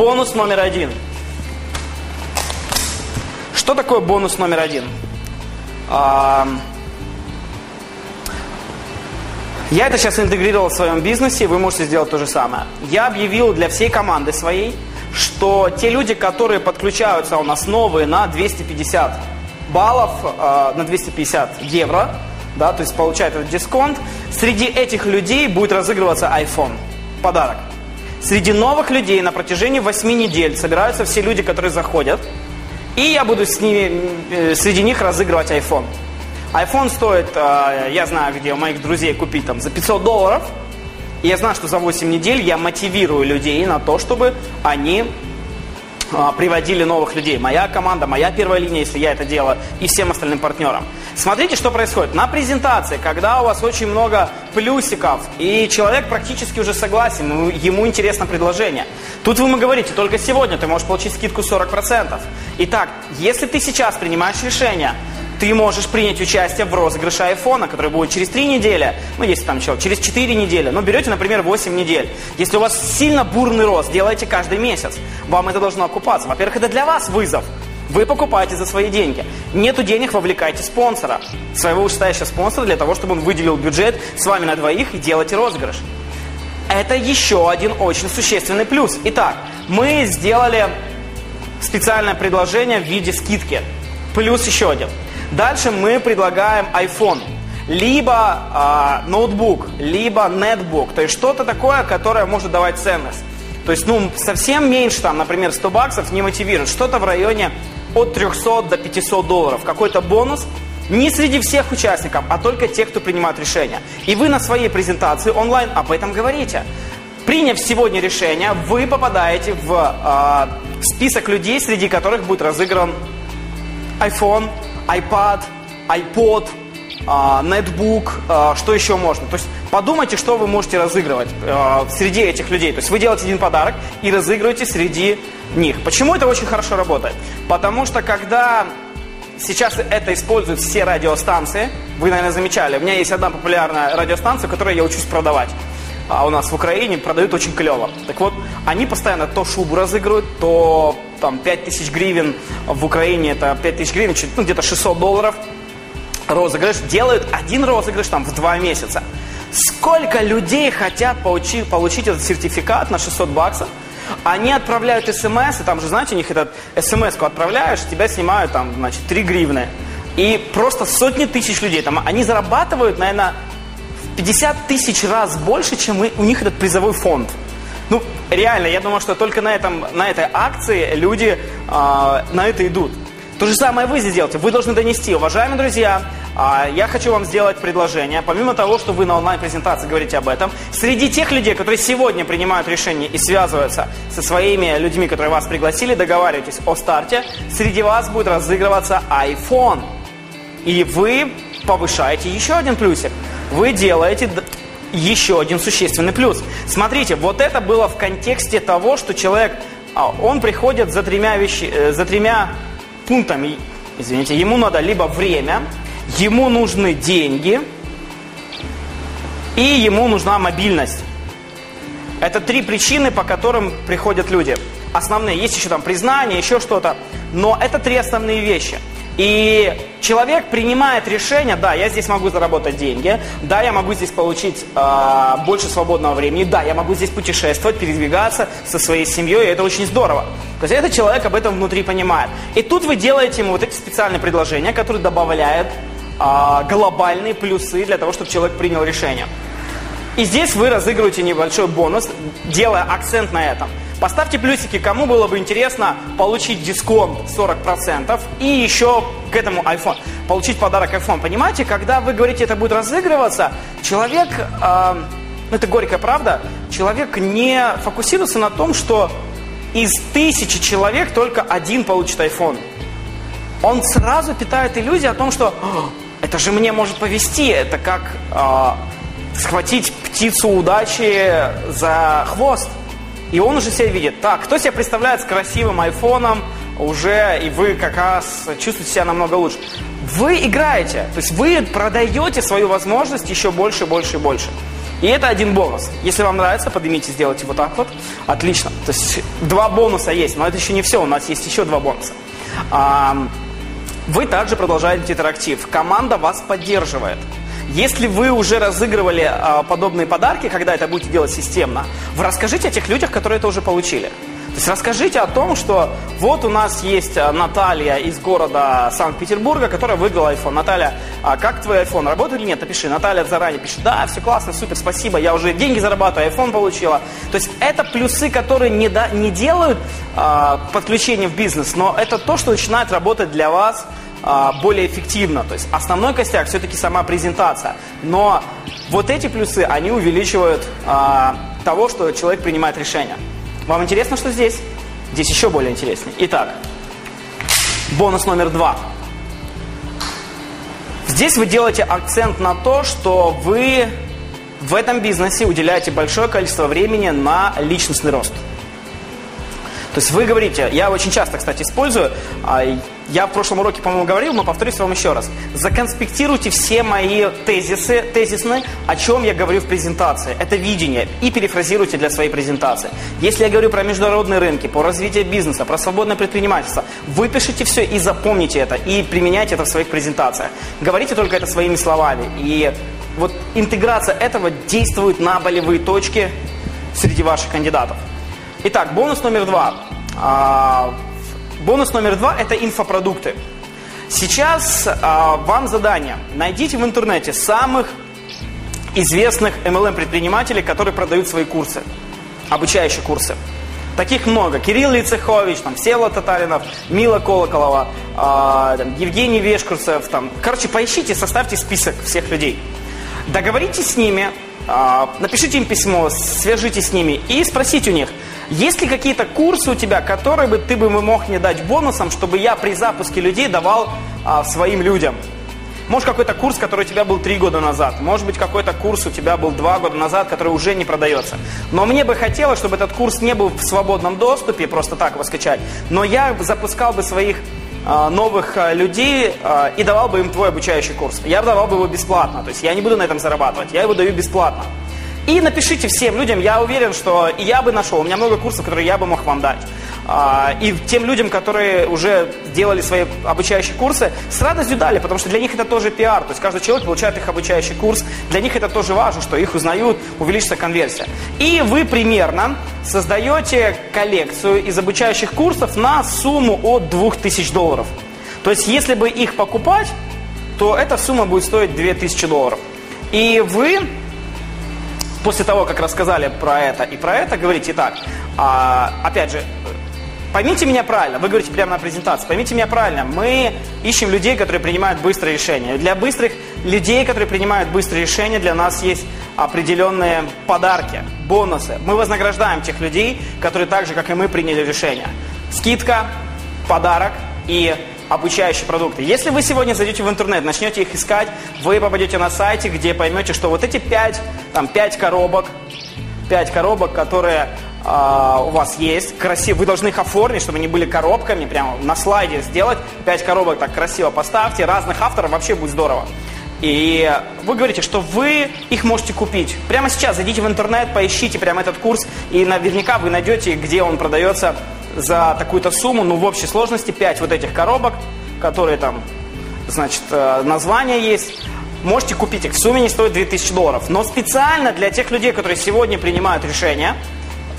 Бонус номер один. Что такое бонус номер один? А, Я это сейчас интегрировал в своем бизнесе, вы можете сделать то же самое. Я объявил для всей команды своей, что те люди, которые подключаются у нас новые на 250 баллов, э, на 250 евро, да, то есть получают этот дисконт, среди этих людей будет разыгрываться iPhone, подарок. Среди новых людей на протяжении 8 недель собираются все люди, которые заходят, и я буду с ними, э, среди них разыгрывать iPhone iPhone стоит, э, я знаю, где у моих друзей купить там за 500 долларов. И я знаю, что за 8 недель я мотивирую людей на то, чтобы они приводили новых людей. Моя команда, моя первая линия, если я это делаю, и всем остальным партнерам. Смотрите, что происходит. На презентации, когда у вас очень много плюсиков, и человек практически уже согласен, ему интересно предложение. Тут вы ему говорите, только сегодня ты можешь получить скидку 40%. Итак, если ты сейчас принимаешь решение, ты можешь принять участие в розыгрыше айфона, который будет через 3 недели, ну, если там человек, через 4 недели. Ну, берете, например, 8 недель. Если у вас сильно бурный рост, делайте каждый месяц. Вам это должно окупаться. Во-первых, это для вас вызов. Вы покупаете за свои деньги. Нету денег, вовлекайте спонсора. Своего вышестоящего спонсора для того, чтобы он выделил бюджет с вами на двоих и делайте розыгрыш. Это еще один очень существенный плюс. Итак, мы сделали специальное предложение в виде скидки. Плюс еще один. Дальше мы предлагаем iPhone, либо э, ноутбук, либо нетбук, то есть что-то такое, которое может давать ценность. То есть, ну, совсем меньше, там, например, 100 баксов не мотивирует. Что-то в районе от 300 до 500 долларов. Какой-то бонус не среди всех участников, а только тех, кто принимает решения. И вы на своей презентации онлайн об этом говорите. Приняв сегодня решение, вы попадаете в э, список людей, среди которых будет разыгран iPhone, iPad, iPod, а, нетбук, а, что еще можно. То есть подумайте, что вы можете разыгрывать а, среди этих людей. То есть вы делаете один подарок и разыгрываете среди них. Почему это очень хорошо работает? Потому что когда сейчас это используют все радиостанции, вы, наверное, замечали, у меня есть одна популярная радиостанция, которую я учусь продавать а у нас в Украине продают очень клево. Так вот, они постоянно то шубу разыгрывают, то там 5000 гривен в Украине, это 5000 гривен, ну, где-то 600 долларов розыгрыш. Делают один розыгрыш там в два месяца. Сколько людей хотят получить, получить этот сертификат на 600 баксов, они отправляют смс, и там же, знаете, у них этот смс-ку отправляешь, тебя снимают там, значит, 3 гривны. И просто сотни тысяч людей, там, они зарабатывают, наверное, 50 тысяч раз больше, чем у них этот призовой фонд. Ну, реально, я думаю, что только на, этом, на этой акции люди э, на это идут. То же самое вы здесь. Вы должны донести, уважаемые друзья, э, я хочу вам сделать предложение. Помимо того, что вы на онлайн-презентации говорите об этом, среди тех людей, которые сегодня принимают решение и связываются со своими людьми, которые вас пригласили, договаривайтесь о старте, среди вас будет разыгрываться iPhone. И вы повышаете еще один плюсик вы делаете еще один существенный плюс. Смотрите, вот это было в контексте того, что человек, а, он приходит за тремя, вещи, э, за тремя пунктами, извините, ему надо либо время, ему нужны деньги и ему нужна мобильность. Это три причины, по которым приходят люди. Основные, есть еще там признание, еще что-то, но это три основные вещи – и человек принимает решение, да, я здесь могу заработать деньги, да, я могу здесь получить э, больше свободного времени, да, я могу здесь путешествовать, передвигаться со своей семьей, и это очень здорово. То есть этот человек об этом внутри понимает. И тут вы делаете ему вот эти специальные предложения, которые добавляют э, глобальные плюсы для того, чтобы человек принял решение. И здесь вы разыгрываете небольшой бонус, делая акцент на этом. Поставьте плюсики, кому было бы интересно получить дисконт 40% и еще к этому iPhone, получить подарок iPhone. Понимаете, когда вы говорите, это будет разыгрываться, человек, э, это горькая правда, человек не фокусируется на том, что из тысячи человек только один получит iPhone. Он сразу питает иллюзию о том, что это же мне может повести, это как э, схватить птицу удачи за хвост. И он уже себя видит. Так, кто себя представляет с красивым айфоном, уже, и вы как раз чувствуете себя намного лучше. Вы играете, то есть вы продаете свою возможность еще больше, больше и больше. И это один бонус. Если вам нравится, поднимите, сделайте вот так вот. Отлично. То есть два бонуса есть, но это еще не все. У нас есть еще два бонуса. Вы также продолжаете интерактив. Команда вас поддерживает. Если вы уже разыгрывали а, подобные подарки, когда это будете делать системно, вы расскажите о тех людях, которые это уже получили. То есть расскажите о том, что вот у нас есть а, Наталья из города Санкт-Петербурга, которая выиграла iPhone. Наталья, а как твой iPhone, работает или нет? Напиши. Наталья заранее пишет, да, все классно, супер, спасибо, я уже деньги зарабатываю, iPhone получила. То есть это плюсы, которые не, да, не делают а, подключение в бизнес, но это то, что начинает работать для вас более эффективно. То есть основной костяк все-таки сама презентация. Но вот эти плюсы, они увеличивают а, того, что человек принимает решение. Вам интересно, что здесь? Здесь еще более интереснее. Итак, бонус номер два. Здесь вы делаете акцент на то, что вы в этом бизнесе уделяете большое количество времени на личностный рост. То есть вы говорите, я очень часто, кстати, использую, а, я в прошлом уроке, по-моему, говорил, но повторюсь вам еще раз. Законспектируйте все мои тезисы, тезисные, о чем я говорю в презентации. Это видение. И перефразируйте для своей презентации. Если я говорю про международные рынки, по развитию бизнеса, про свободное предпринимательство, выпишите все и запомните это. И применяйте это в своих презентациях. Говорите только это своими словами. И вот интеграция этого действует на болевые точки среди ваших кандидатов. Итак, бонус номер два. А, бонус номер два – это инфопродукты. Сейчас а, вам задание. Найдите в интернете самых известных MLM-предпринимателей, которые продают свои курсы, обучающие курсы. Таких много. Кирилл Лицехович, там, Села Татаринов, Мила Колоколова, э, там, Евгений Вешкурцев. Там. Короче, поищите, составьте список всех людей. Договоритесь с ними, э, напишите им письмо, свяжитесь с ними и спросите у них – есть ли какие-то курсы у тебя, которые бы ты бы мог мне дать бонусом, чтобы я при запуске людей давал а, своим людям? Может, какой-то курс, который у тебя был три года назад. Может быть, какой-то курс у тебя был два года назад, который уже не продается. Но мне бы хотелось, чтобы этот курс не был в свободном доступе, просто так его скачать. Но я запускал бы своих а, новых а, людей а, и давал бы им твой обучающий курс. Я давал бы его бесплатно. То есть я не буду на этом зарабатывать, я его даю бесплатно. И напишите всем людям, я уверен, что я бы нашел, у меня много курсов, которые я бы мог вам дать. А, и тем людям, которые уже делали свои обучающие курсы, с радостью дали, потому что для них это тоже пиар. То есть каждый человек получает их обучающий курс. Для них это тоже важно, что их узнают, увеличится конверсия. И вы примерно создаете коллекцию из обучающих курсов на сумму от 2000 долларов. То есть если бы их покупать, то эта сумма будет стоить 2000 долларов. И вы после того, как рассказали про это и про это, говорите так, а, опять же, поймите меня правильно, вы говорите прямо на презентации, поймите меня правильно, мы ищем людей, которые принимают быстрые решения. Для быстрых людей, которые принимают быстрые решения, для нас есть определенные подарки, бонусы. Мы вознаграждаем тех людей, которые так же, как и мы, приняли решение. Скидка, подарок и обучающие продукты. Если вы сегодня зайдете в интернет, начнете их искать, вы попадете на сайте, где поймете, что вот эти пять, там, пять коробок, пять коробок, которые э, у вас есть, красиво, вы должны их оформить, чтобы они были коробками, прямо на слайде сделать, пять коробок так красиво поставьте, разных авторов, вообще будет здорово. И вы говорите, что вы их можете купить. Прямо сейчас зайдите в интернет, поищите прямо этот курс, и наверняка вы найдете, где он продается за такую-то сумму, ну, в общей сложности 5 вот этих коробок, которые там, значит, э, название есть. Можете купить их. В сумме не стоит 2000 долларов. Но специально для тех людей, которые сегодня принимают решения,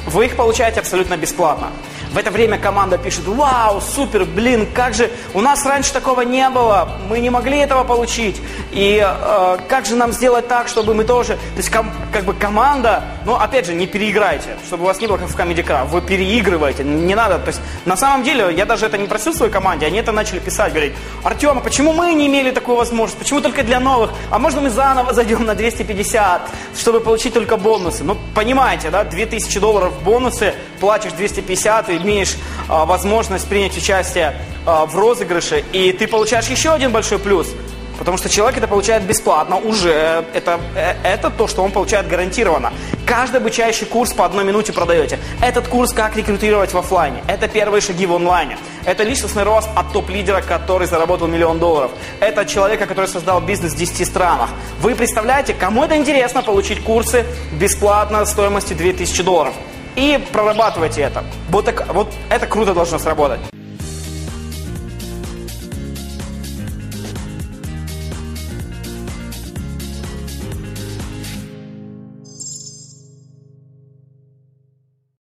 вы их получаете абсолютно бесплатно. В это время команда пишет, вау, супер, блин, как же, у нас раньше такого не было, мы не могли этого получить. И э, как же нам сделать так, чтобы мы тоже, то есть ком, как бы команда, ну опять же, не переиграйте, чтобы у вас не было как в Comedy Club, вы переигрываете, не надо, то есть на самом деле, я даже это не просил своей команде, они это начали писать, говорить, Артем, а почему мы не имели такую возможность, почему только для новых, а можно мы заново зайдем на 250, чтобы получить только бонусы. Ну, понимаете, да, 2000 долларов бонусы, платишь 250 и имеешь а, возможность принять участие а, в розыгрыше, и ты получаешь еще один большой плюс. Потому что человек это получает бесплатно уже. Это, э, это то, что он получает гарантированно. Каждый обучающий курс по одной минуте продаете. Этот курс «Как рекрутировать в офлайне». Это первые шаги в онлайне. Это личностный рост от топ-лидера, который заработал миллион долларов. Это человека, который создал бизнес в 10 странах. Вы представляете, кому это интересно получить курсы бесплатно стоимостью 2000 долларов. И прорабатывайте это. Вот, так, вот это круто должно сработать.